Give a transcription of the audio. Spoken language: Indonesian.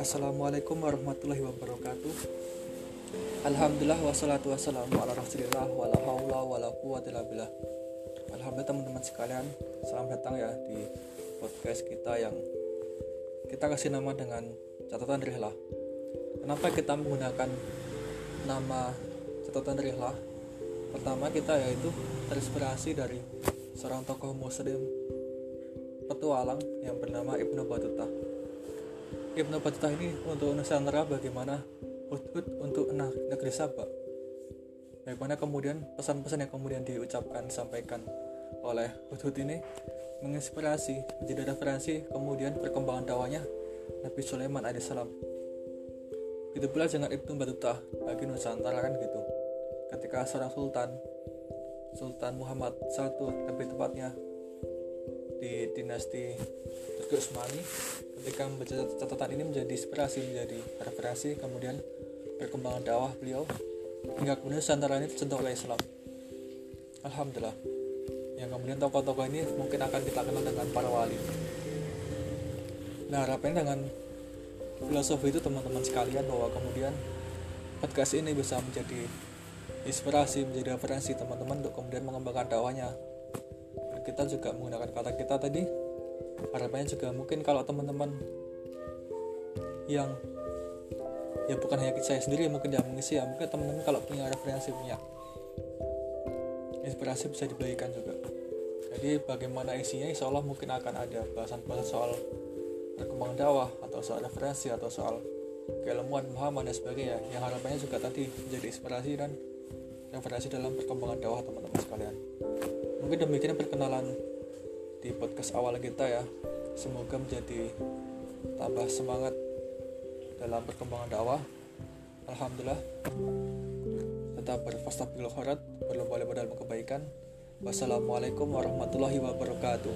Assalamualaikum warahmatullahi wabarakatuh. Alhamdulillah wassalatu wassalamu ala rasulillah Wala hawla wala quwata billah. Alhamdulillah teman-teman sekalian Selamat datang ya di podcast kita yang Kita kasih nama dengan catatan rihlah. Kenapa kita menggunakan nama catatan rihlah? Pertama kita yaitu terinspirasi dari seorang tokoh muslim petualang yang bernama Ibnu Battuta. Ibnu Battuta ini untuk Nusantara bagaimana hudhud untuk negeri Sabah bagaimana kemudian pesan-pesan yang kemudian diucapkan disampaikan oleh hudhud ini menginspirasi menjadi referensi kemudian perkembangan dakwahnya Nabi Sulaiman alaihissalam itu pula dengan Ibnu Battuta bagi Nusantara kan gitu. Ketika seorang sultan Sultan Muhammad I lebih tepatnya di dinasti Turki Utsmani ketika membaca catatan ini menjadi inspirasi menjadi referensi kemudian perkembangan dakwah beliau. Hingga kemudian Nusantara ini tersentuh oleh Islam. Alhamdulillah. Yang kemudian tokoh-tokoh ini mungkin akan kita kenal dengan para wali. Nah harapannya dengan filosofi itu teman-teman sekalian bahwa kemudian podcast ini bisa menjadi inspirasi menjadi referensi teman-teman untuk kemudian mengembangkan dakwahnya. Kita juga menggunakan kata kita tadi. Harapannya juga mungkin kalau teman-teman yang ya bukan hanya saya sendiri mungkin yang mengisi ya mungkin teman-teman kalau punya referensi punya inspirasi bisa dibagikan juga. Jadi bagaimana isinya insya Allah mungkin akan ada bahasan-bahasan soal perkembangan dakwah atau soal referensi atau soal keilmuan pemahaman dan sebagainya yang harapannya juga tadi menjadi inspirasi dan referensi dalam perkembangan dakwah teman-teman sekalian. Mungkin demikian perkenalan di podcast awal kita ya. Semoga menjadi tambah semangat dalam perkembangan dakwah. Alhamdulillah. Tetap berfastabil khorat berlomba-lomba dalam kebaikan. Wassalamualaikum warahmatullahi wabarakatuh